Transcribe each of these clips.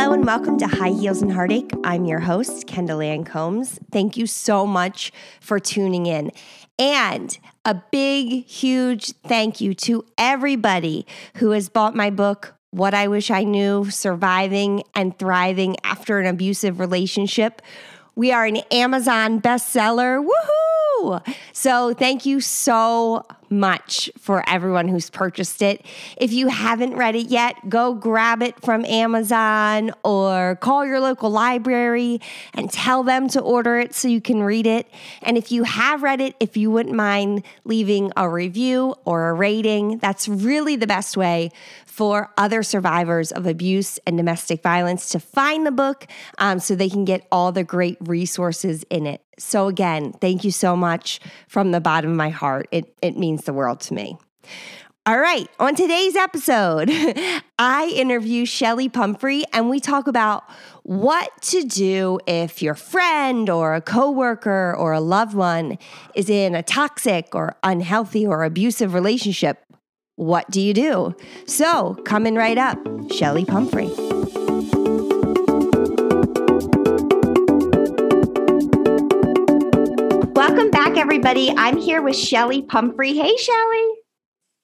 Hello and welcome to High Heels and Heartache. I'm your host, Kendall Ann Combs. Thank you so much for tuning in. And a big, huge thank you to everybody who has bought my book, What I Wish I Knew Surviving and Thriving After an Abusive Relationship. We are an Amazon bestseller. Woohoo! So, thank you so much for everyone who's purchased it. If you haven't read it yet, go grab it from Amazon or call your local library and tell them to order it so you can read it. And if you have read it, if you wouldn't mind leaving a review or a rating, that's really the best way for other survivors of abuse and domestic violence to find the book um, so they can get all the great resources in it. So, again, thank you so much from the bottom of my heart. It, it means the world to me. All right, on today's episode, I interview Shelly Pumphrey and we talk about what to do if your friend or a coworker or a loved one is in a toxic or unhealthy or abusive relationship what do you do? So, coming right up, Shelly Pumphrey. Everybody. I'm here with Shelly Pumphrey. Hey, Shelly.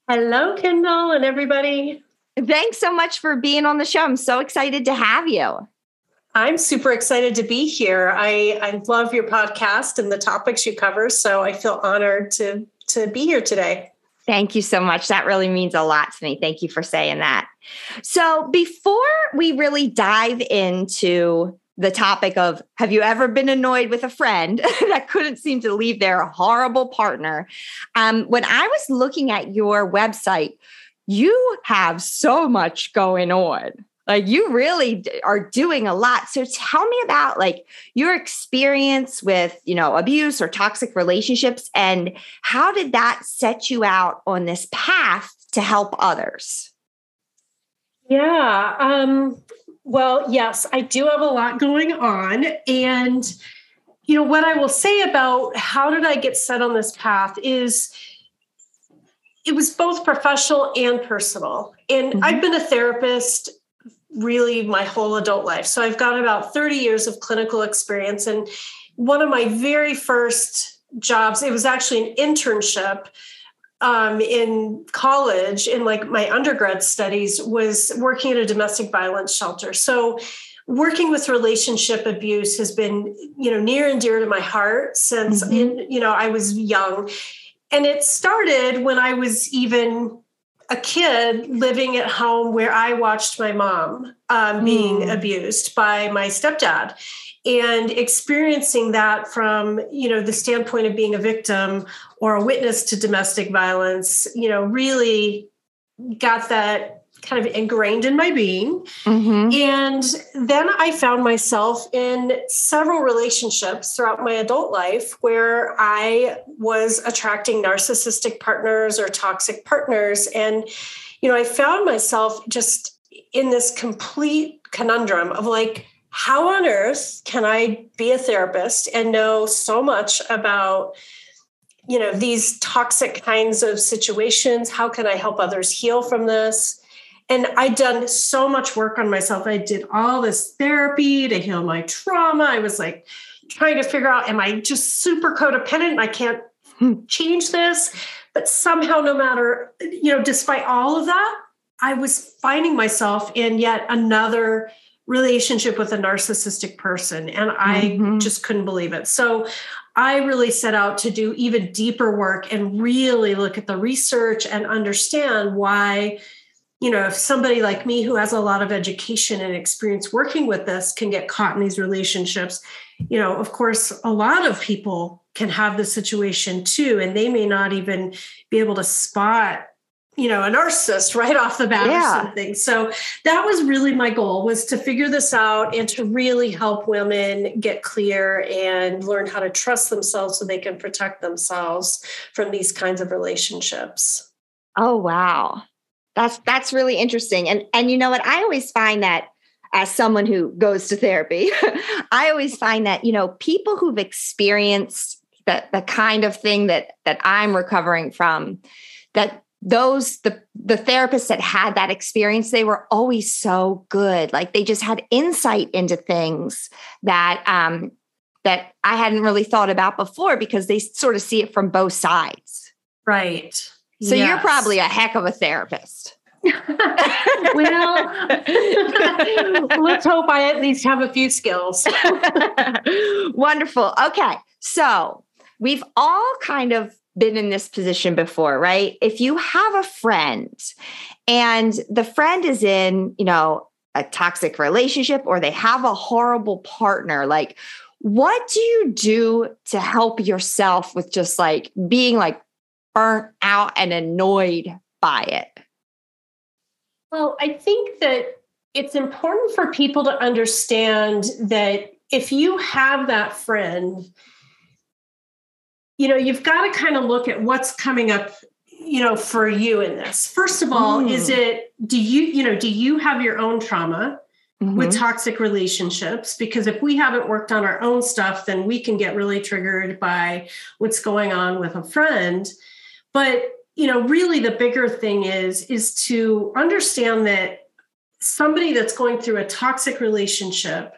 Hello, Kendall, and everybody. Thanks so much for being on the show. I'm so excited to have you. I'm super excited to be here. I, I love your podcast and the topics you cover, so I feel honored to to be here today. Thank you so much. That really means a lot to me. Thank you for saying that. So, before we really dive into the topic of have you ever been annoyed with a friend? That couldn't seem to leave their horrible partner? Um, when I was looking at your website, you have so much going on. Like you really are doing a lot. So tell me about like your experience with you know abuse or toxic relationships and how did that set you out on this path to help others? Yeah um well yes i do have a lot going on and you know what i will say about how did i get set on this path is it was both professional and personal and mm-hmm. i've been a therapist really my whole adult life. So I've got about 30 years of clinical experience. And one of my very first jobs, it was actually an internship um, in college in like my undergrad studies was working at a domestic violence shelter. So working with relationship abuse has been, you know, near and dear to my heart since mm-hmm. in, you know, I was young. And it started when I was even a kid living at home where I watched my mom um, being mm. abused by my stepdad and experiencing that from you know the standpoint of being a victim or a witness to domestic violence you know really got that kind of ingrained in my being. Mm-hmm. And then I found myself in several relationships throughout my adult life where I was attracting narcissistic partners or toxic partners. And, you know, I found myself just in this complete conundrum of like, how on earth can I be a therapist and know so much about? you know these toxic kinds of situations how can i help others heal from this and I'd done so much work on myself. I did all this therapy to heal my trauma. I was like trying to figure out, am I just super codependent I can't change this? But somehow, no matter, you know, despite all of that, I was finding myself in yet another relationship with a narcissistic person. And I mm-hmm. just couldn't believe it. So I really set out to do even deeper work and really look at the research and understand why you know, if somebody like me who has a lot of education and experience working with this can get caught in these relationships, you know, of course, a lot of people can have this situation too, and they may not even be able to spot you know a narcissist right off the bat yeah. or something so that was really my goal was to figure this out and to really help women get clear and learn how to trust themselves so they can protect themselves from these kinds of relationships oh wow that's that's really interesting. And and you know what? I always find that as someone who goes to therapy, I always find that, you know, people who've experienced the the kind of thing that that I'm recovering from, that those the the therapists that had that experience they were always so good. Like they just had insight into things that um that i hadn't really thought about before because they sort of see it from both sides. Right. So yes. you're probably a heck of a therapist. Well let's hope i at least have a few skills. Wonderful. Okay so we've all kind of been in this position before, right? If you have a friend and the friend is in, you know, a toxic relationship or they have a horrible partner, like what do you do to help yourself with just like being like burnt out and annoyed by it? Well, I think that it's important for people to understand that if you have that friend you know, you've got to kind of look at what's coming up, you know, for you in this. First of all, mm. is it, do you, you know, do you have your own trauma? Mm-hmm. with toxic relationships because if we haven't worked on our own stuff then we can get really triggered by what's going on with a friend but you know really the bigger thing is is to understand that somebody that's going through a toxic relationship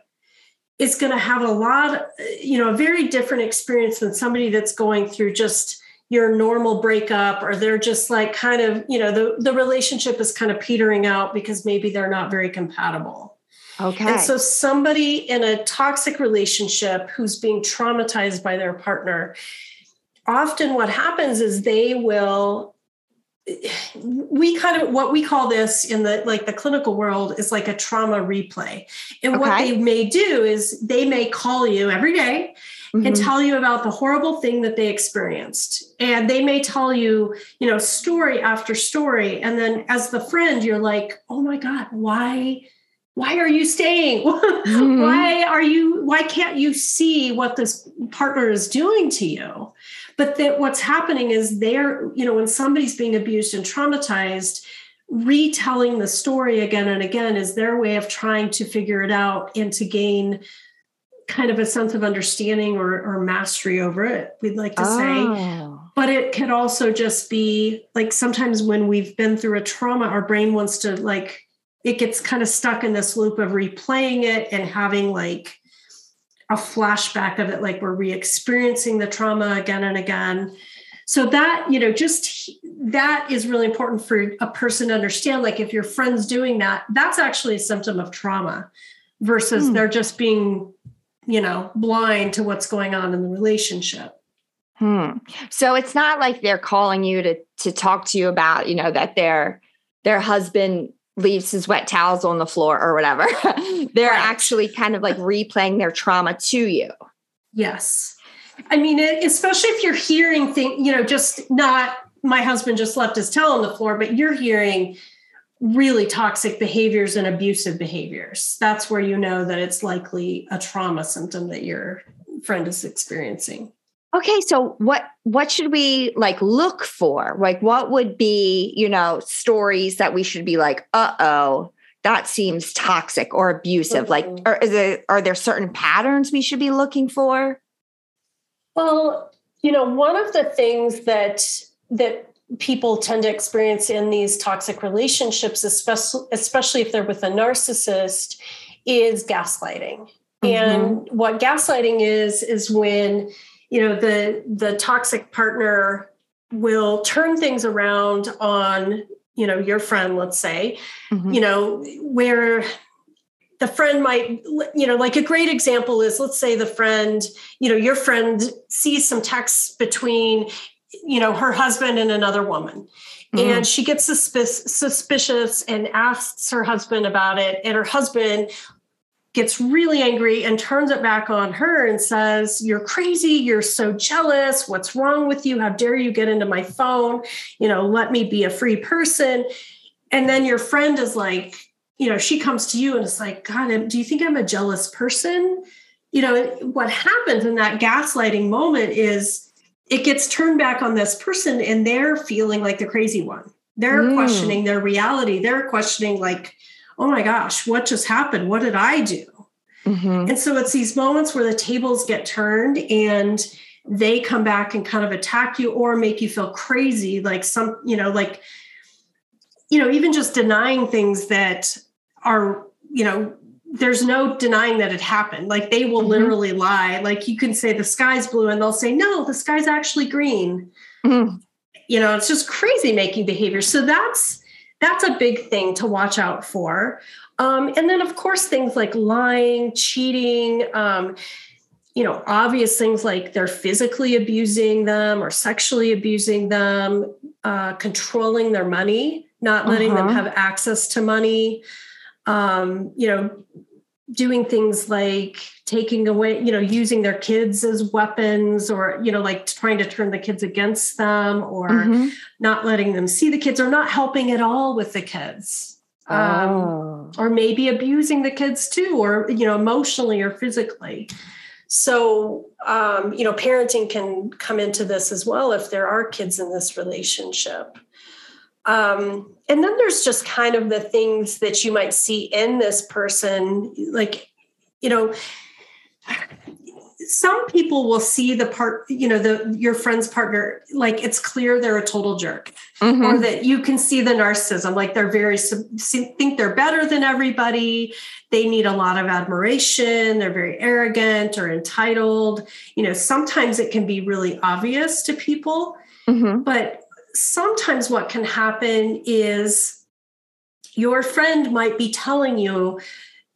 is going to have a lot, you know, a very different experience than somebody that's going through just your normal breakup or they're just like kind of, you know, the, the relationship is kind of petering out because maybe they're not very compatible. Okay. And so somebody in a toxic relationship who's being traumatized by their partner, often what happens is they will we kind of what we call this in the like the clinical world is like a trauma replay and okay. what they may do is they may call you every day mm-hmm. and tell you about the horrible thing that they experienced and they may tell you you know story after story and then as the friend you're like oh my god why why are you staying mm-hmm. why are you why can't you see what this partner is doing to you but that what's happening is they're you know when somebody's being abused and traumatized retelling the story again and again is their way of trying to figure it out and to gain kind of a sense of understanding or, or mastery over it we'd like to oh. say but it could also just be like sometimes when we've been through a trauma our brain wants to like it gets kind of stuck in this loop of replaying it and having like a flashback of it like we're re-experiencing the trauma again and again. So that you know just that is really important for a person to understand like if your friend's doing that that's actually a symptom of trauma versus hmm. they're just being you know blind to what's going on in the relationship. Hmm. So it's not like they're calling you to to talk to you about you know that their their husband leaves his wet towels on the floor or whatever. They're right. actually kind of like replaying their trauma to you. Yes. I mean, especially if you're hearing things, you know, just not my husband just left his towel on the floor, but you're hearing really toxic behaviors and abusive behaviors. That's where you know that it's likely a trauma symptom that your friend is experiencing okay so what what should we like look for like what would be you know stories that we should be like uh-oh that seems toxic or abusive mm-hmm. like or is it are there certain patterns we should be looking for well you know one of the things that that people tend to experience in these toxic relationships especially especially if they're with a narcissist is gaslighting mm-hmm. and what gaslighting is is when you know the the toxic partner will turn things around on you know your friend let's say mm-hmm. you know where the friend might you know like a great example is let's say the friend you know your friend sees some texts between you know her husband and another woman mm-hmm. and she gets suspicious and asks her husband about it and her husband gets really angry and turns it back on her and says, You're crazy. You're so jealous. What's wrong with you? How dare you get into my phone? You know, let me be a free person. And then your friend is like, you know, she comes to you and it's like, God, do you think I'm a jealous person? You know, what happens in that gaslighting moment is it gets turned back on this person and they're feeling like the crazy one. They're mm. questioning their reality. They're questioning, like, oh my gosh, what just happened? What did I do? Mm-hmm. And so it's these moments where the tables get turned and they come back and kind of attack you or make you feel crazy like some you know like you know even just denying things that are you know there's no denying that it happened like they will mm-hmm. literally lie like you can say the sky's blue and they'll say no the sky's actually green mm-hmm. you know it's just crazy making behavior so that's that's a big thing to watch out for um, and then of course things like lying cheating um, you know, obvious things like they're physically abusing them or sexually abusing them, uh, controlling their money, not letting uh-huh. them have access to money, um, you know, doing things like taking away, you know, using their kids as weapons or, you know, like trying to turn the kids against them or mm-hmm. not letting them see the kids or not helping at all with the kids. Um, oh. or maybe abusing the kids too, or, you know, emotionally or physically. So, um, you know, parenting can come into this as well if there are kids in this relationship. Um, and then there's just kind of the things that you might see in this person, like, you know, some people will see the part you know the your friend's partner like it's clear they're a total jerk. Mm-hmm. or that you can see the narcissism like they're very think they're better than everybody. They need a lot of admiration. They're very arrogant or entitled. You know sometimes it can be really obvious to people. Mm-hmm. but sometimes what can happen is your friend might be telling you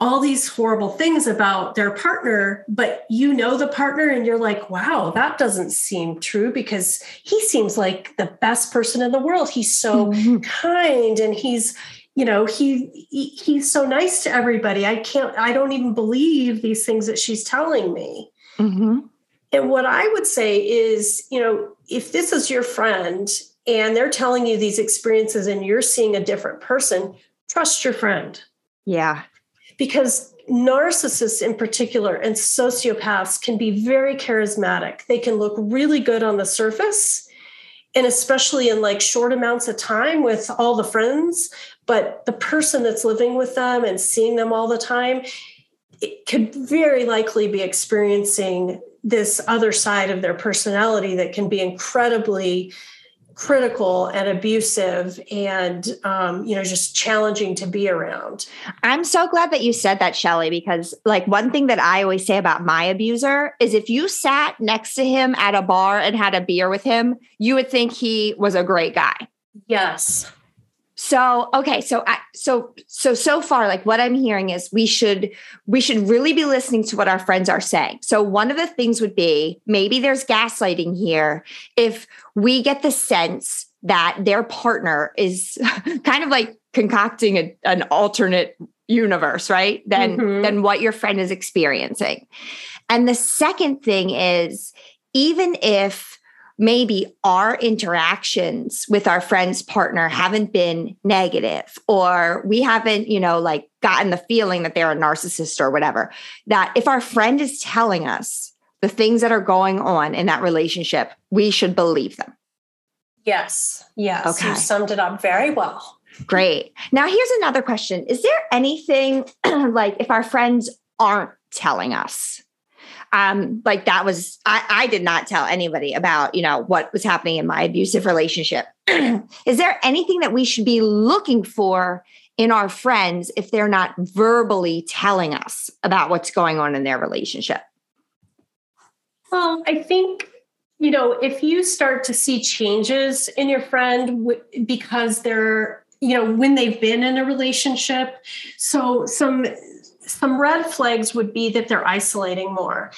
all these horrible things about their partner, but you know the partner and you're like, wow, that doesn't seem true because he seems like the best person in the world. He's so mm-hmm. kind and he's, you know, he, he he's so nice to everybody. I can't, I don't even believe these things that she's telling me. Mm-hmm. And what I would say is, you know, if this is your friend and they're telling you these experiences and you're seeing a different person, trust your friend. Yeah because narcissists in particular and sociopaths can be very charismatic. They can look really good on the surface and especially in like short amounts of time with all the friends, but the person that's living with them and seeing them all the time it could very likely be experiencing this other side of their personality that can be incredibly critical and abusive and um, you know just challenging to be around. I'm so glad that you said that shelly because like one thing that i always say about my abuser is if you sat next to him at a bar and had a beer with him you would think he was a great guy. Yes so okay, so I, so so so far, like what I'm hearing is we should we should really be listening to what our friends are saying. So one of the things would be maybe there's gaslighting here if we get the sense that their partner is kind of like concocting a, an alternate universe, right? Than mm-hmm. than what your friend is experiencing. And the second thing is even if maybe our interactions with our friend's partner haven't been negative or we haven't you know like gotten the feeling that they're a narcissist or whatever that if our friend is telling us the things that are going on in that relationship we should believe them. Yes yes okay. you summed it up very well. Great. Now here's another question. Is there anything like if our friends aren't telling us um, like that was I, I did not tell anybody about you know what was happening in my abusive relationship. Is there anything that we should be looking for in our friends if they're not verbally telling us about what's going on in their relationship? Well i think you know if you start to see changes in your friend w- because they're you know when they've been in a relationship so some some red flags would be that they're isolating more.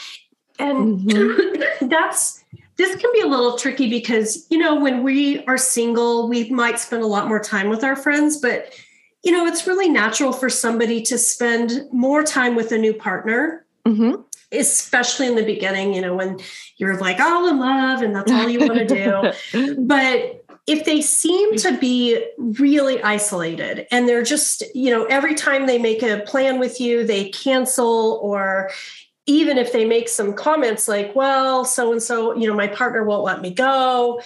And mm-hmm. that's this can be a little tricky because you know when we are single we might spend a lot more time with our friends but you know it's really natural for somebody to spend more time with a new partner mm-hmm. especially in the beginning you know when you're like all in love and that's all you want to do but if they seem to be really isolated and they're just, you know, every time they make a plan with you, they cancel or even if they make some comments like, well, so and so, you know, my partner won't let me go.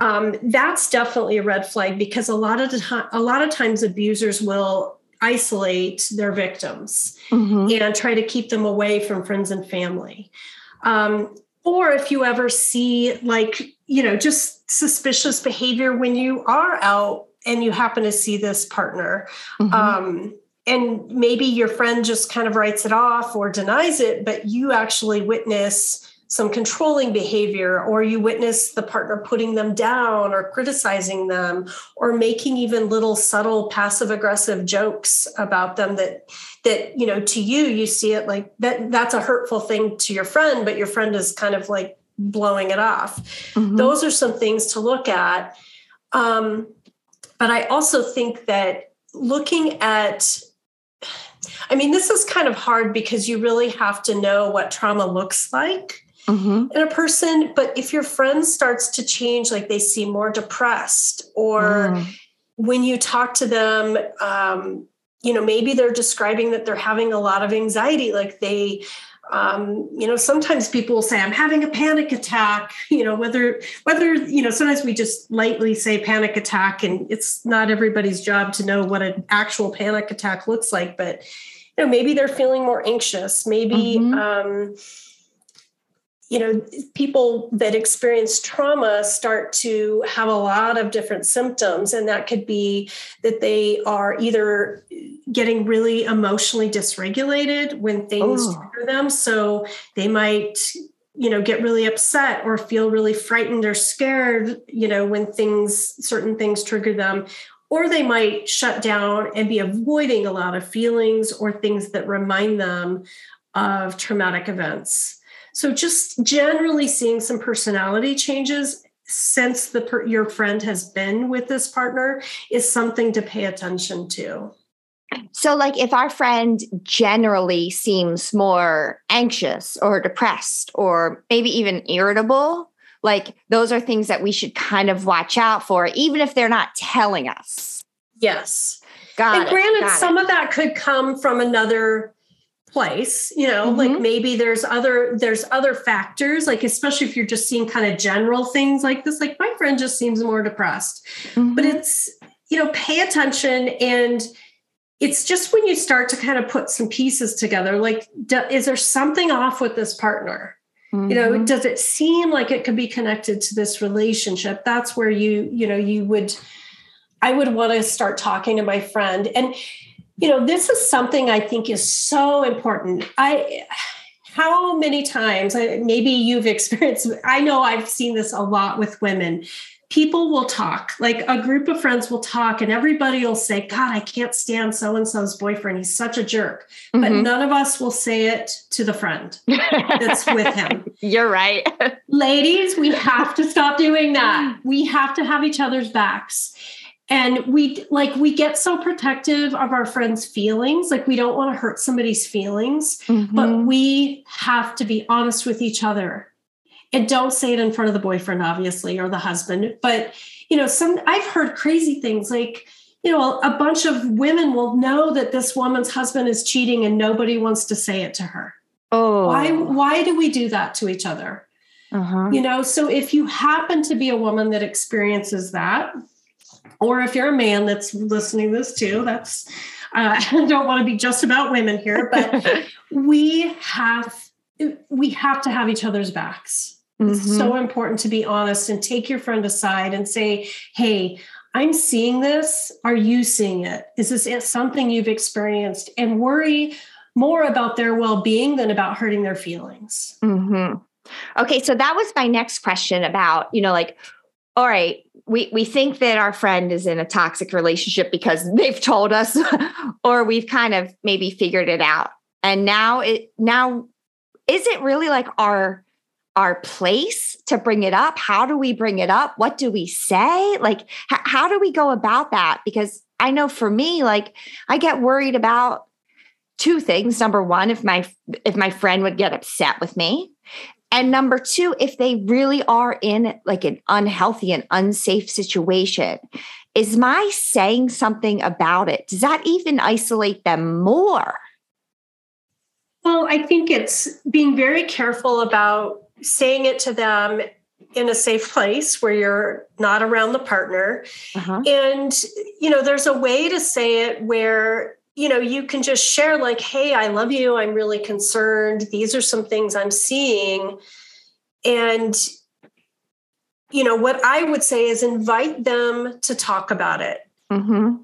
Um, that's definitely a red flag because a lot of the time, a lot of times abusers will isolate their victims mm-hmm. and try to keep them away from friends and family. Um, or if you ever see like you know just suspicious behavior when you are out and you happen to see this partner mm-hmm. um, and maybe your friend just kind of writes it off or denies it but you actually witness some controlling behavior or you witness the partner putting them down or criticizing them or making even little subtle passive aggressive jokes about them that that you know to you you see it like that that's a hurtful thing to your friend but your friend is kind of like blowing it off mm-hmm. those are some things to look at um, but i also think that looking at I mean, this is kind of hard because you really have to know what trauma looks like mm-hmm. in a person. But if your friend starts to change, like they seem more depressed, or mm. when you talk to them, um, you know, maybe they're describing that they're having a lot of anxiety, like they um, you know sometimes people will say i'm having a panic attack you know whether whether you know sometimes we just lightly say panic attack and it's not everybody's job to know what an actual panic attack looks like but you know maybe they're feeling more anxious maybe mm-hmm. um, you know people that experience trauma start to have a lot of different symptoms. And that could be that they are either getting really emotionally dysregulated when things oh. trigger them. So they might you know get really upset or feel really frightened or scared you know when things certain things trigger them. Or they might shut down and be avoiding a lot of feelings or things that remind them of traumatic events so just generally seeing some personality changes since the per- your friend has been with this partner is something to pay attention to. So, like, if our friend generally seems more anxious or depressed or maybe even irritable, like, those are things that we should kind of watch out for, even if they're not telling us. Yes. Got and it, granted, some it. of that could come from another place you know mm-hmm. like maybe there's other there's other factors like especially if you're just seeing kind of general things like this like my friend just seems more depressed mm-hmm. but it's you know pay attention and it's just when you start to kind of put some pieces together like do, is there something off with this partner mm-hmm. you know mm-hmm. does it seem like it could be connected to this relationship that's where you you know you would i would want to start talking to my friend and you know this is something i think is so important. I how many times maybe you've experienced i know i've seen this a lot with women. People will talk like a group of friends will talk and everybody will say god i can't stand so and so's boyfriend. He's such a jerk. Mm-hmm. but none of us will say it to the friend that's with him. You're right. Ladies we have to stop doing that. We have to have each other's backs and we like we get so protective of our friends feelings like we don't want to hurt somebody's feelings mm-hmm. but we have to be honest with each other and don't say it in front of the boyfriend obviously or the husband but you know some i've heard crazy things like you know a bunch of women will know that this woman's husband is cheating and nobody wants to say it to her oh why why do we do that to each other uh-huh. you know so if you happen to be a woman that experiences that or if you're a man that's listening to this too, that's uh, I don't want to be just about women here, but we have we have to have each other's backs. Mm-hmm. It's so important to be honest and take your friend aside and say, "Hey, I'm seeing this. Are you seeing it? Is this something you've experienced?" And worry more about their well-being than about hurting their feelings. Mm-hmm. Okay, so that was my next question about, you know, like, all right, we we think that our friend is in a toxic relationship because they've told us or we've kind of maybe figured it out. And now it now is it really like our our place to bring it up? How do we bring it up? What do we say? Like h- how do we go about that? Because i know for me like i get worried about two things. Number one if my if my friend would get upset with me and number two, if they really are in like an unhealthy and unsafe situation, is my saying something about it? Does that even isolate them more? Well, I think it's being very careful about saying it to them in a safe place where you're not around the partner. Uh-huh. And, you know, there's a way to say it where you know you can just share like hey i love you i'm really concerned these are some things i'm seeing And, you know, what I would say is invite them to talk about it. Mm-hmm.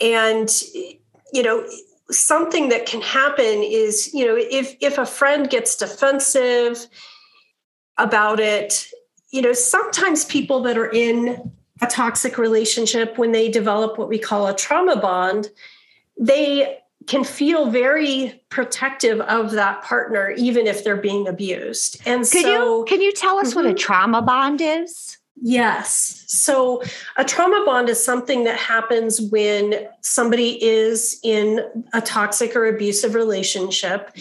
And, you know, something that can happen is, you know, if if a friend gets defensive about it, you know, sometimes people that are in a toxic relationship when they develop what we call a trauma bond, they can feel very protective of that partner even if they're being abused. And Could so you can you tell us what a Mhm. trauma bond is? Yes. So a trauma bond is something that happens when somebody is in a toxic or abusive relationship.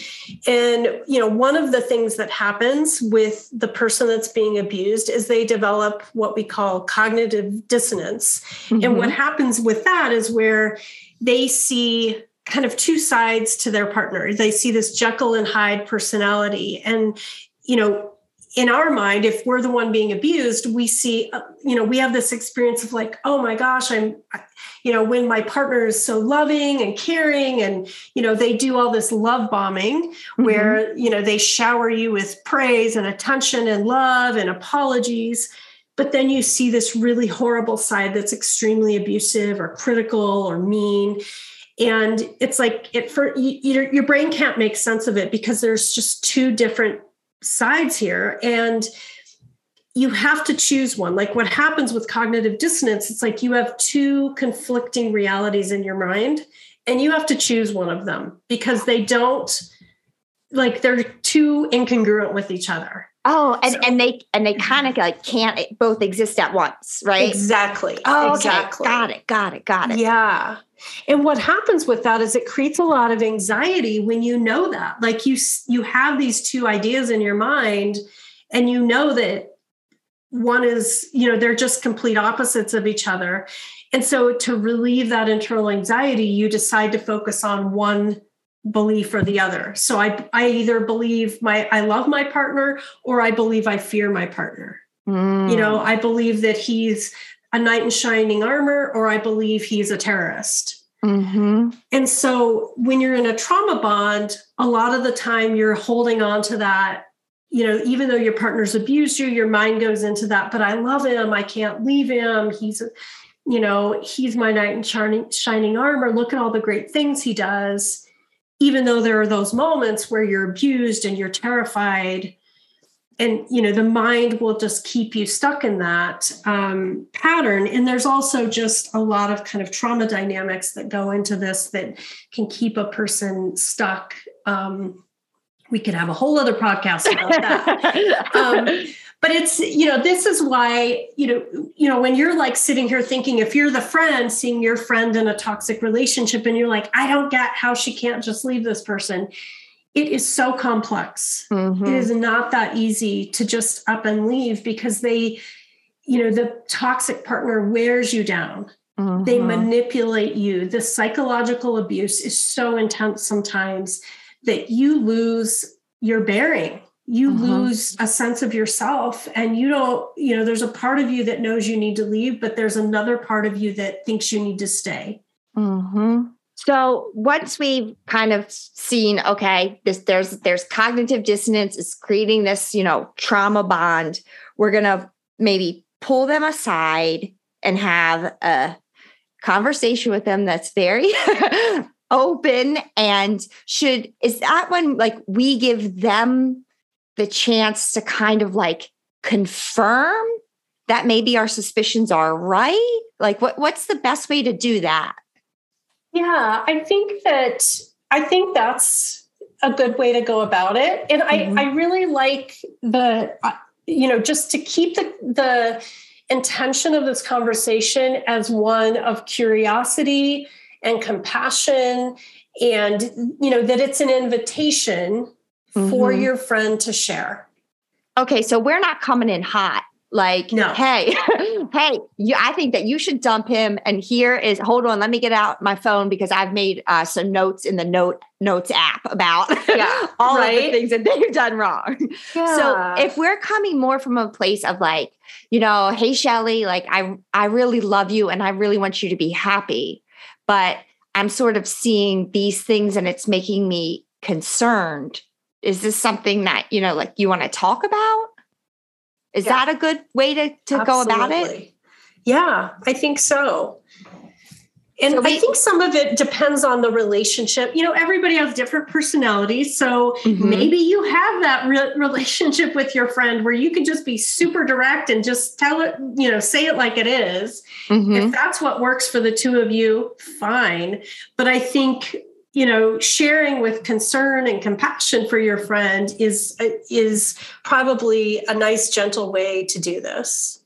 And, you know, one of the things that happens with the person that's being abused is they develop what we call cognitive dissonance. And Mm-hmm. what happens with that is where they see kind of two sides to their partner. They see this Jekyll and Hyde personality. And, you know, in our mind, if we're the one being abused, we see, uh, you know, we have this experience of like, oh my gosh, I'm, you know, when my partner is so loving and caring and, you know, they do all this love bombing Mm-hmm. where, you know, they shower you with praise and attention and love and apologies. But then you see this really horrible side that's extremely abusive or critical or mean. And it's like it for you, your brain can't make sense of it because there's just two different sides here. And you have to choose one. Like what happens with cognitive dissonance, it's like you have two conflicting realities in your mind, and you have to choose one of them because they don't like they're too incongruent with each other. Oh, and, So- and they and they mm-hmm. kind of like can't both exist at once, right? Exactly. Oh, exactly. okay. Got it. Got it. Got it. Yeah. And what happens with that is it creates a lot of anxiety when you know that. Like you you have these two ideas in your mind and you know that one is, you know, they're just complete opposites of each other. And so to relieve that internal anxiety, you decide to focus on one belief or the other. So I I either believe my I love my partner or I believe I fear my partner. Mm. You know, I believe that he's a knight in shining armor, or I believe he's a terrorist. Mm-hmm. And so when you're in a trauma bond, a lot of the time you're holding on to that. You know, even though your partner's abused you, your mind goes into that, but I love him. I can't leave him. He's, you know, he's my knight in shining, shining armor. Look at all the great things he does. Even though there are those moments where you're abused and you're terrified, and you know the mind will just keep you stuck in that um, pattern. And there's also just a lot of kind of trauma dynamics that go into this that can keep a person stuck. Um, we could have a whole other podcast about that. Um, but it's you know this is why you know you know when you're like sitting here thinking if you're the friend seeing your friend in a toxic relationship and you're like i don't get how she can't just leave this person it is so complex Mhm. it is not that easy to just up and leave because they you know the toxic partner wears you down they Mhm. manipulate you the psychological abuse is so intense sometimes that you lose your bearing you Mhm. lose a sense of yourself and you don't you know there's a part of you that knows you need to leave but there's another part of you that thinks you need to stay hmm So once we've kind of seen, okay, this there's there's cognitive dissonance, it's creating this, you know, trauma bond. We're gonna maybe pull them aside and have a conversation with them that's very open and should is that when like we give them the chance to kind of like confirm that maybe our suspicions are right like what what's the best way to do that Yeah, I think that I think that's a good way to go about it, and Mhm. I I really like the uh, you know just to keep the the intention of this conversation as one of curiosity and compassion, and you know that it's an invitation for Mhm. your friend to share. Okay, so we're not coming in hot. Like, No. hey, hey, you, I think that you should dump him. And here is, hold on, let me get out my phone because I've made uh, some notes in the note notes app about Yeah, all of the things that they've done wrong. So if we're coming more from a place of like, you know, hey Shelly, like I I really love you and I really want you to be happy, but I'm sort of seeing these things and it's making me concerned. Is this something that, you know, like you want to talk about? Is yeah. that a good way to, to go about it? Yeah, I think so. And so we, I think some of it depends on the relationship. You know, everybody has different personalities. So mm-hmm. maybe you have that re- relationship with your friend where you can just be super direct and just tell it, you know, say it like it is. Mm-hmm. If that's what works for the two of you, fine. But I think you know sharing with concern and compassion for your friend is is probably a nice gentle way to do this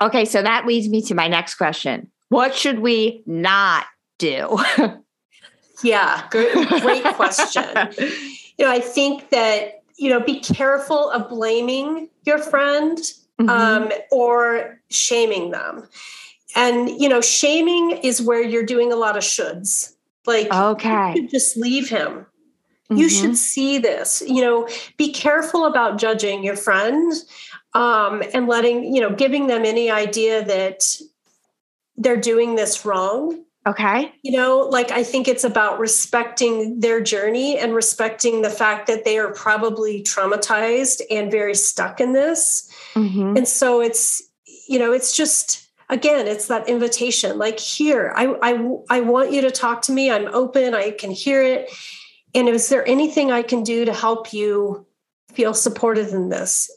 okay so that leads me to my next question what should we not do? yeah, good, great question. you know, I think that, you know, be careful of blaming your friend mm-hmm. um, or shaming them. And, you know, shaming is where you're doing a lot of shoulds. Like, okay, just leave him. Mm-hmm. You should see this. You know, be careful about judging your friend um, and letting, you know, giving them any idea that they're doing this wrong. Okay. You know, like I think it's about respecting their journey and respecting the fact that they are probably traumatized and very stuck in this. Mm-hmm. And so it's, you know, it's just, again, it's that invitation like, here, I, I, I want you to talk to me. I'm open, I can hear it. And is there anything I can do to help you feel supported in this?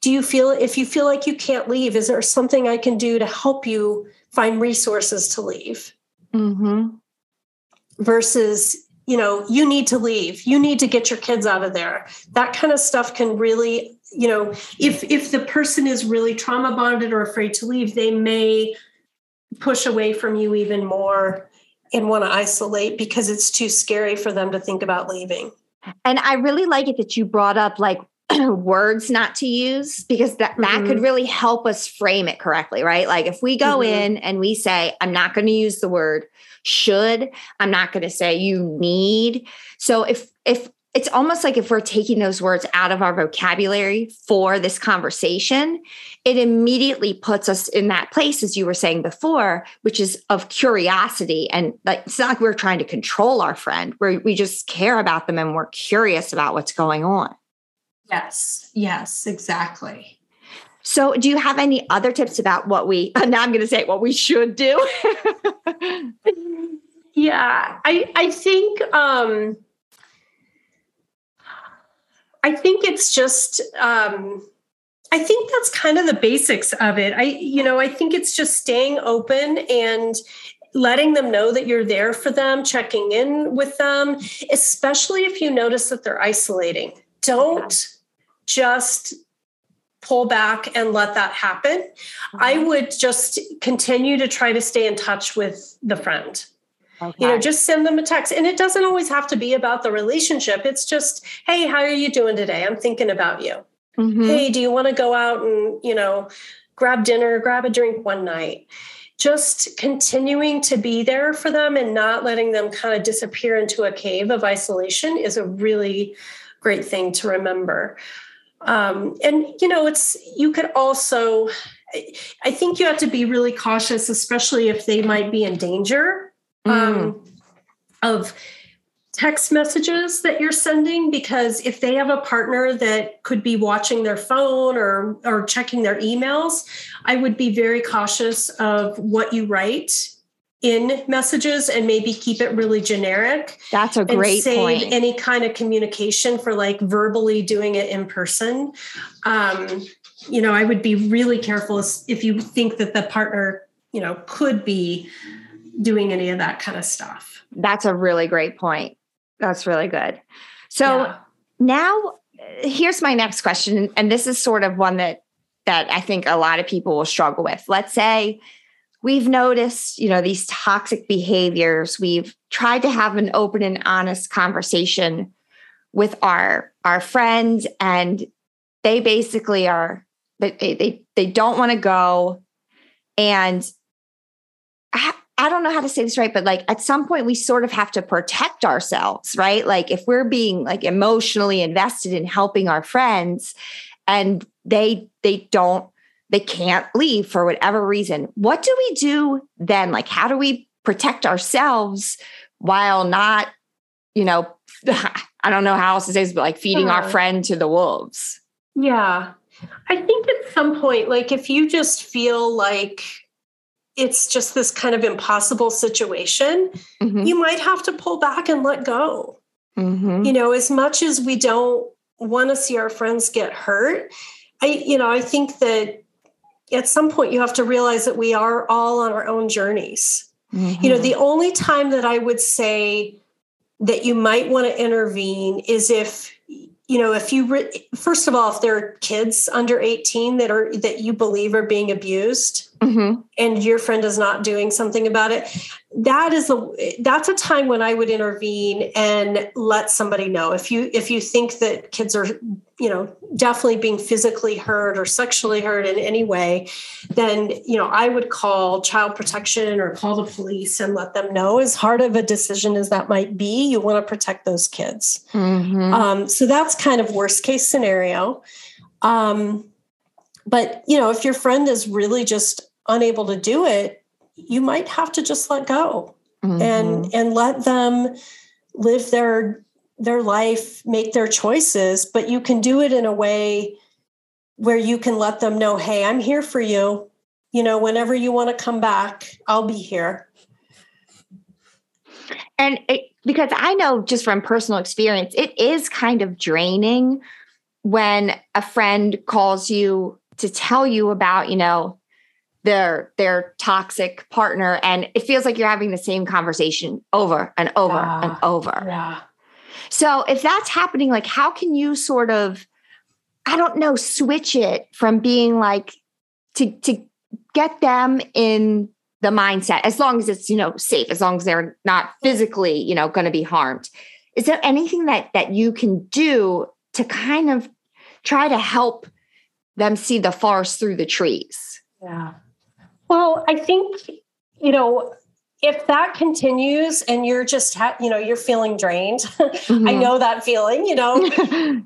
Do you feel, if you feel like you can't leave, is there something I can do to help you find resources to leave mm-hmm. versus you know you need to leave you need to get your kids out of there that kind of stuff can really you know if if the person is really trauma bonded or afraid to leave they may push away from you even more and want to isolate because it's too scary for them to think about leaving and i really like it that you brought up like words not to use because that mm-hmm. that could mm-hmm. really help us frame it correctly right like if we go mm-hmm. in and we say i'm not going to use the word should i'm not going to say you need so if if it's almost like if we're taking those words out of our vocabulary for this conversation it immediately puts us in that place as you were saying before which is of curiosity and like it's not like we're trying to control our friend we we just care about them and we're curious about what's going on Yes, yes, exactly. So, do you have any other tips about what we now I'm going to say what we should do? yeah, I I think um I think it's just um I think that's kind of the basics of it. I you know, I think it's just staying open and letting them know that you're there for them, checking in with them, especially if you notice that they're isolating. Don't just pull back and let that happen. Mm-hmm. I would just continue to try to stay in touch with the friend. Okay. You know, just send them a text. And it doesn't always have to be about the relationship. It's just, hey, how are you doing today? I'm thinking about you. Mm-hmm. Hey, do you want to go out and, you know, grab dinner, grab a drink one night? Just continuing to be there for them and not letting them kind of disappear into a cave of isolation is a really great thing to remember. Um, and you know, it's you could also, I think you have to be really cautious, especially if they might be in danger um, mm. of text messages that you're sending because if they have a partner that could be watching their phone or or checking their emails i would be very cautious of what you write in messages and maybe keep it really generic. That's a great save point. Any kind of communication for like verbally doing it in person. Um, you know, I would be really careful if you think that the partner, you know, could be doing any of that kind of stuff. That's a really great point. That's really good. So yeah. now here's my next question and this is sort of one that that I think a lot of people will struggle with. Let's say we've noticed, you know, these toxic behaviors. We've tried to have an open and honest conversation with our our friends and they basically are they they they don't want to go and I, don't know how to say this right but like at some point we sort of have to protect ourselves right like if we're being like emotionally invested in helping our friends and they they don't they can't leave for whatever reason. What do we do then? Like, how do we protect ourselves while not, you know, I don't know how else to say this, but like feeding our friend to the wolves? Yeah. I think at some point, like if you just feel like it's just this kind of impossible situation, mm-hmm. you might have to pull back and let go. Mm-hmm. You know, as much as we don't want to see our friends get hurt, I, you know, I think that at some point you have to realize that we are all on our own journeys. Mm-hmm. You know, the only time that I would say that you might want to intervene is if you know if you re- first of all if there are kids under 18 that are that you believe are being abused mm-hmm. and your friend is not doing something about it that is a that's a time when i would intervene and let somebody know if you if you think that kids are you know definitely being physically hurt or sexually hurt in any way then you know i would call child protection or call the police and let them know as hard of a decision as that might be you want to protect those kids mm-hmm. um, so that's kind of worst case scenario um, but you know if your friend is really just unable to do it, you might have to just let go mm-hmm. and and let them live their their life, make their choices, but you can do it in a way where you can let them know, "Hey, I'm here for you. You know, whenever you want to come back, I'll be here." And it, because I know just from personal experience, it is kind of draining when a friend calls you to tell you about, you know, their their toxic partner and it feels like you're having the same conversation over and over yeah. and ah, over. Yeah. So if that's happening like how can you sort of I don't know switch it from being like to to get them in the mindset as long as it's you know safe as long as they're not physically you know going to be harmed is there anything that that you can do to kind of try to help them see the forest through the trees yeah well, I think, you know, if that continues and you're just, ha- you know, you're feeling drained, mm-hmm. I know that feeling, you know.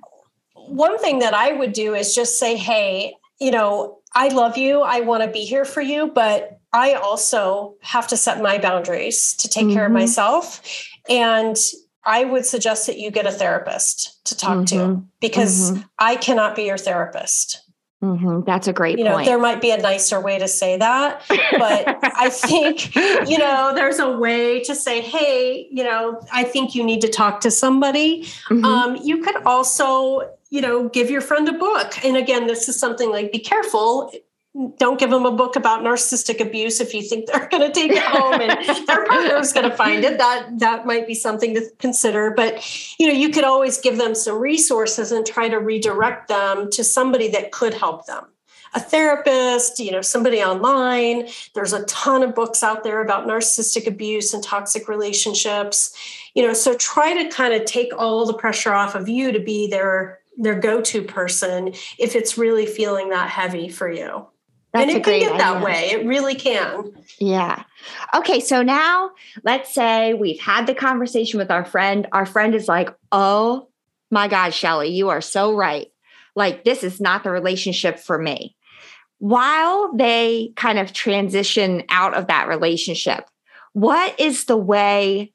One thing that I would do is just say, hey, you know, I love you. I want to be here for you, but I also have to set my boundaries to take mm-hmm. care of mm-hmm. myself. And I would suggest that you get a therapist to talk mm-hmm. to because mm-hmm. I cannot be your therapist. Mm-hmm. That's a great you know, point. There might be a nicer way to say that, but I think, you know, there's a way to say, hey, you know, I think you need to talk to somebody. Mm-hmm. Um, you could also, you know, give your friend a book. And again, this is something like be careful don't give them a book about narcissistic abuse if you think they're going to take it home and their partner is going to find it. That that might be something to consider but you know you could always give them some resources and try to redirect them to somebody that could help them. A therapist you know somebody online. There's a ton of books out there about narcissistic abuse and toxic relationships. You know so try to kind of take all the pressure off of you to be their their go-to person if it's really feeling that heavy for you that's and it can get idea. that way. It really can. Yeah. Okay. So now let's say we've had the conversation with our friend. Our friend is like, oh my God, Shelly, you are so right. Like, this is not the relationship for me. While they kind of transition out of that relationship, what is the way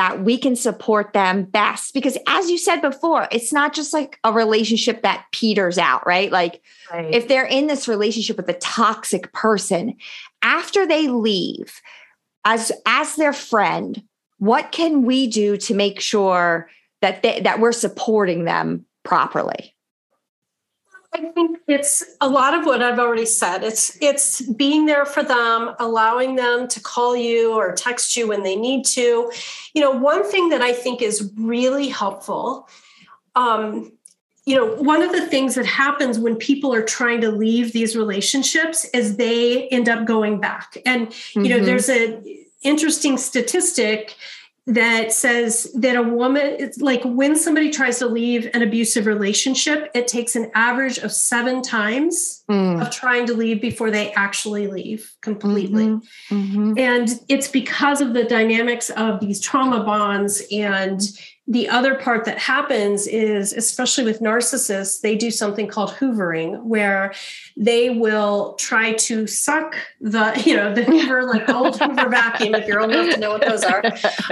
that we can support them best. Because as you said before it's not just like a relationship that peters out right? Like right. if they're in this relationship with a toxic person after they leave as as their friend what can we do to make sure that they, that we're supporting them properly I think it's a lot of what I've already said. It's it's being there for them, allowing them to call you or text you when they need to. You know, one thing that I think is really helpful. Um, you know, one of the things that happens when people are trying to leave these relationships is they end up going back. And you know, mm-hmm. there's a interesting statistic that says that a woman it's like when somebody tries to leave an abusive relationship it takes an average of seven times mm. of trying to leave before they actually leave completely mm-hmm. Mm-hmm. and it's because of the dynamics of these trauma bonds and the other part that happens is especially with narcissists they do something called hoovering where they will try to suck the you know the hoover like old hoover vacuum if you're old enough to know what those are.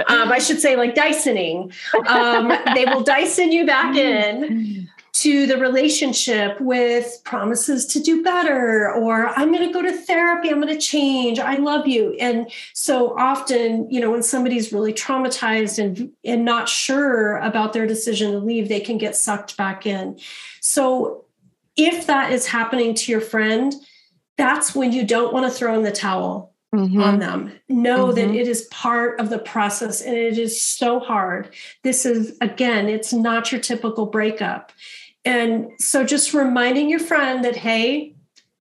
Um, i should say like dysoning um, they will dyson you back in to the relationship with promises to do better or i'm going to go to therapy i'm going to change i love you. And so often you know when somebody's really traumatized and and not sure about their decision to leave they can get sucked back in. So if that is happening to your friend that's when you don't want to throw in the towel mm-hmm. on them. Know mm-hmm. that it is part of the process and it is so hard. This is, again, it's not your typical breakup. And so just reminding your friend that, hey,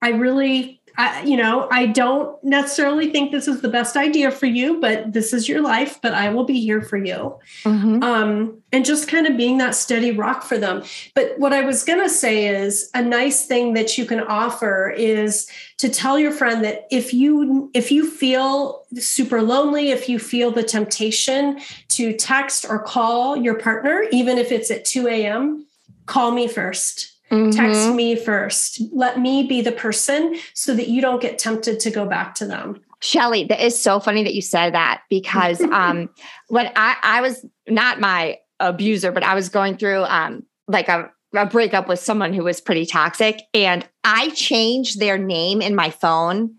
I really I, you know, I don't necessarily think this is the best idea for you, but this is your life, but I will be here for you. Mm-hmm. Um, and just kind of being that steady rock for them. But what I was going to say is a nice thing that you can offer is to tell your friend that if you if you feel super lonely, if you feel the temptation to text or call your partner, even if it's at 2 a.m., call me first Mm-hmm. Text me first. Let me be the person so that you don't get tempted to go back to them. Shelly, that is so funny that you said that because um, when I, I was not my abuser, but I was going through um, like a, a breakup with someone who was pretty toxic, and I changed their name in my phone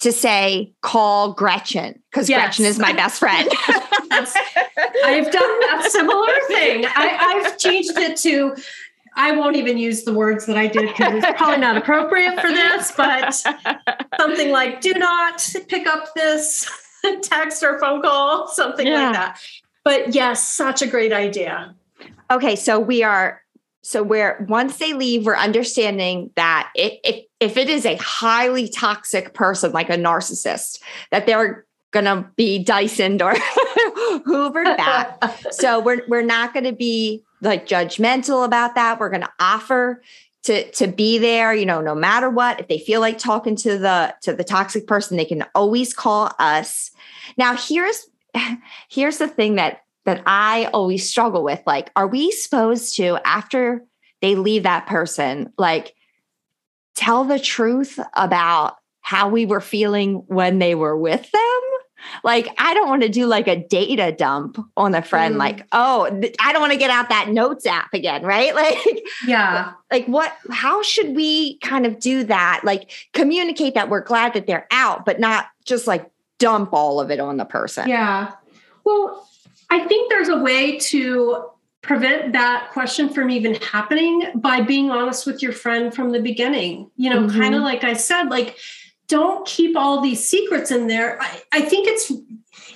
to say call Gretchen because yes. Gretchen is my best friend. I've done a similar thing. I, I've changed it to I won't even use the words that I did because it's probably not appropriate for this, but something like do not pick up this text or phone call, something yeah. like that. But yes, such a great idea. Okay, so we are so where once they leave, we're understanding that it, if if it is a highly toxic person like a narcissist, that they're gonna be Dysoned or hoovered back. so we're we're not gonna be like judgmental about that. We're going to offer to to be there, you know, no matter what. If they feel like talking to the to the toxic person, they can always call us. Now, here's here's the thing that that I always struggle with. Like, are we supposed to after they leave that person, like tell the truth about how we were feeling when they were with them? Like, I don't want to do like a data dump on a friend, mm. like, oh, I don't want to get out that notes app again, right? Like, yeah. Like, what, how should we kind of do that? Like, communicate that we're glad that they're out, but not just like dump all of it on the person. Yeah. Well, I think there's a way to prevent that question from even happening by being honest with your friend from the beginning. You know, mm-hmm. kind of like I said, like, don't keep all these secrets in there. I, I think it's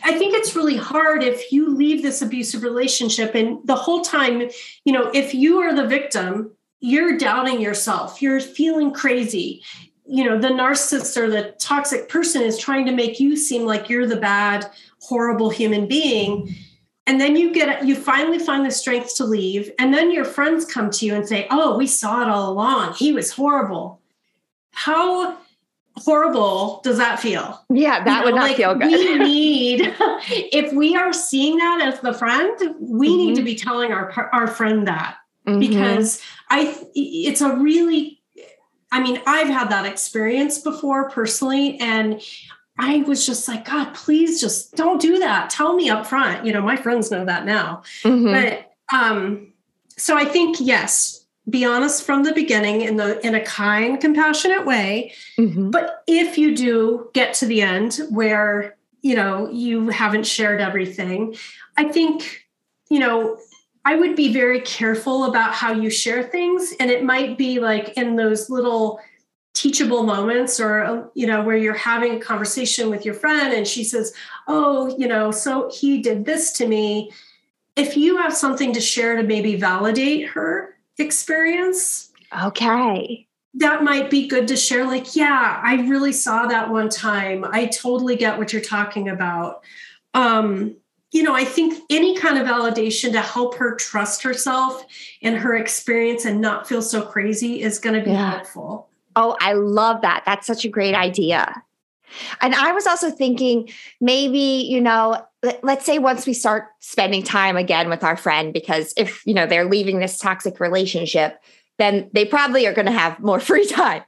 I think it's really hard if you leave this abusive relationship and the whole time, you know, if you are the victim, you're doubting yourself, you're feeling crazy. You know, the narcissist or the toxic person is trying to make you seem like you're the bad, horrible human being. And then you get you finally find the strength to leave. And then your friends come to you and say, Oh, we saw it all along. He was horrible. How horrible does that feel? Yeah, that you know, would not like feel good. we need, if we are seeing that as the friend, we mm-hmm. need to be telling our our friend that mm-hmm. because I, it's a really, I mean, I've had that experience before personally, and I was just like, God, please just don't do that. Tell me up front. You know, my friends know that now, mm-hmm. but um, so I think yes, be honest from the beginning in the in a kind compassionate way. Mm-hmm. but if you do get to the end where you know you haven't shared everything i think you know i would be very careful about how you share things. And it might be like in those little teachable moments or you know where you're having a conversation with your friend and she says oh you know so he did this to me. If you have something to share to maybe validate her experience. Okay. That might be good to share. Like, yeah, I really saw that one time. I totally get what you're talking about. Um, you know, I think any kind of validation to help her trust herself and her experience and not feel so crazy is going to be yeah. helpful. Oh, I love that. That's such a great idea. And I was also thinking maybe, you know, let's say once we start spending time again with our friend because if you know they're leaving this toxic relationship then they probably are going to have more free time.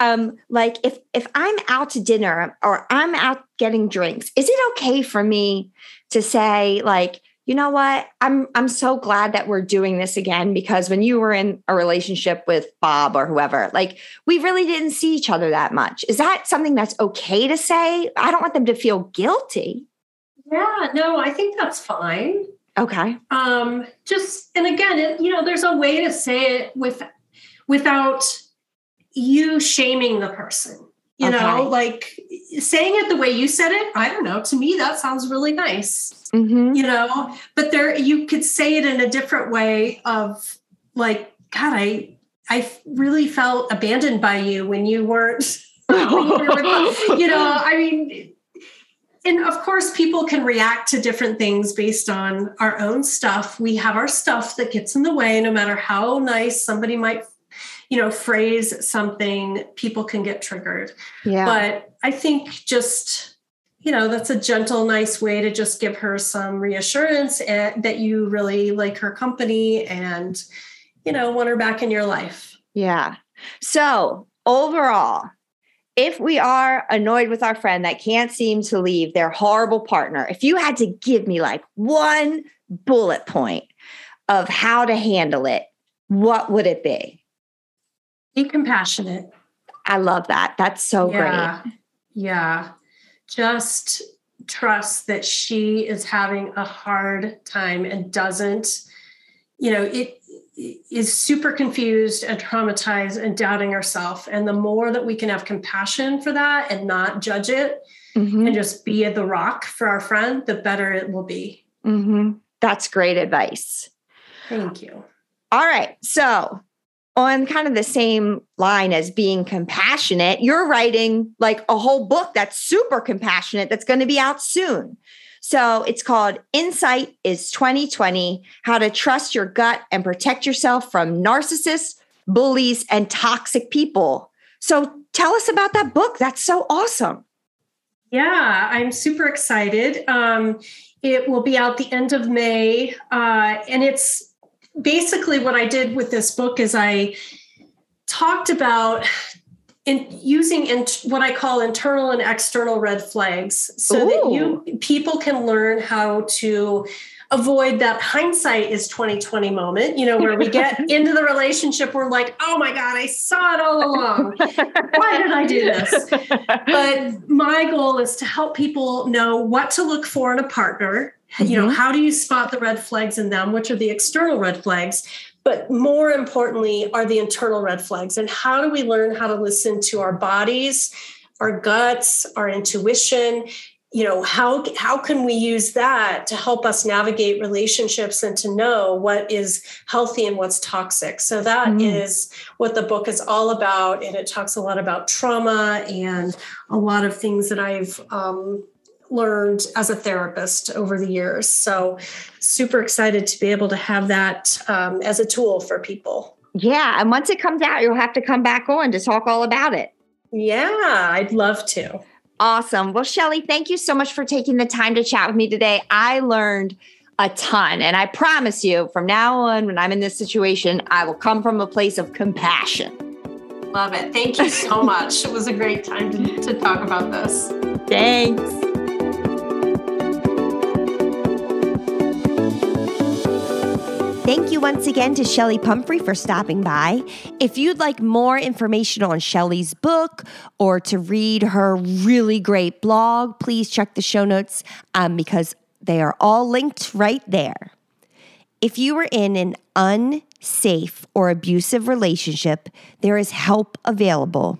Um like if if i'm out to dinner or i'm out getting drinks is it okay for me to say like you know what? I'm I'm so glad that we're doing this again because when you were in a relationship with Bob or whoever, like we really didn't see each other that much. Is that something that's okay to say? I don't want them to feel guilty. Yeah, no, I think that's fine. Okay. Um just and again, it, you know, there's a way to say it with without you shaming the person. You Okay. know, like saying it the way you said it, I don't know, to me that sounds really nice. Mm-hmm. you know but there you could say it in a different way of like god i i really felt abandoned by you when you weren't when you, were you know i mean and of course people can react to different things based on our own stuff we have our stuff that gets in the way no matter how nice somebody might you know phrase something people can get triggered yeah. but I think just you know that's a gentle, nice way to just give her some reassurance and, that you really like her company and you know want her back in your life. Yeah. So, overall, if we are annoyed with our friend that can't seem to leave their horrible partner, if you had to give me like one bullet point of how to handle it, what would it be? Be compassionate. I love that. That's so yeah. Yeah. Just trust that she is having a hard time and doesn't, you know, it is super confused and traumatized and doubting herself. And the more that we can have compassion for that and not judge it great. Mhm. and just be the rock for our friend, the better it will be. Mhm. That's great advice. Thank you. All right. So, on kind of the same line as being compassionate, you're writing like a whole book that's super compassionate that's going to be out soon. So, it's called Insight is 2020 How to Trust Your Gut and Protect Yourself from Narcissists, Bullies, and Toxic People. So, tell us about that book. That's so awesome. Yeah, I'm super excited. Um, it will be out the end of May, uh, and it's basically what I did with this book is I talked about in using in what I call internal and external red flags, so that you people can learn how to avoid that hindsight is 2020 moment you know where we get into the relationship we're like oh my god i saw it all along. Why did i do this? But my goal is to help people know what to look for in a partner you know Mhm. how do you spot the red flags in them? Which are the external red flags? But more importantly are the internal red flags. And how do we learn how to listen to our bodies our guts our intuition? You know how how can we use that to help us navigate relationships and to know what is healthy and what's toxic? So that is Mm. what the book is all about. And it talks a lot about trauma and a lot of things that i've um, learned as a therapist over the years so super excited to be able to have that um, as a tool for people yeah. And once it comes out, you'll have to come back on to talk all about it. yeah i'd love to Awesome. Well, Shelly, thank you so much for taking the time to chat with me today. I learned a ton. And I promise you, from now on, when I'm in this situation, I will come from a place of compassion. love it thank you so much it was a great time to, to talk about this Thanks. Thank you once again to Shelly Pumphrey for stopping by. If you'd like more information on Shelly's book or to read her really great blog, please check the show notes um, because they are all linked right there. If you are in an unsafe or abusive relationship, there is help available.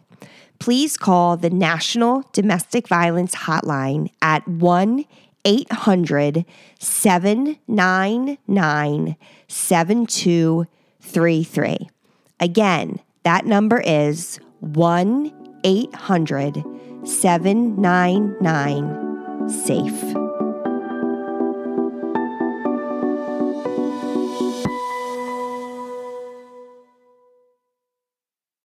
Please call the National Domestic Violence Hotline at 1 800 799 7233. Again, that number is 1 800 799 SAFE.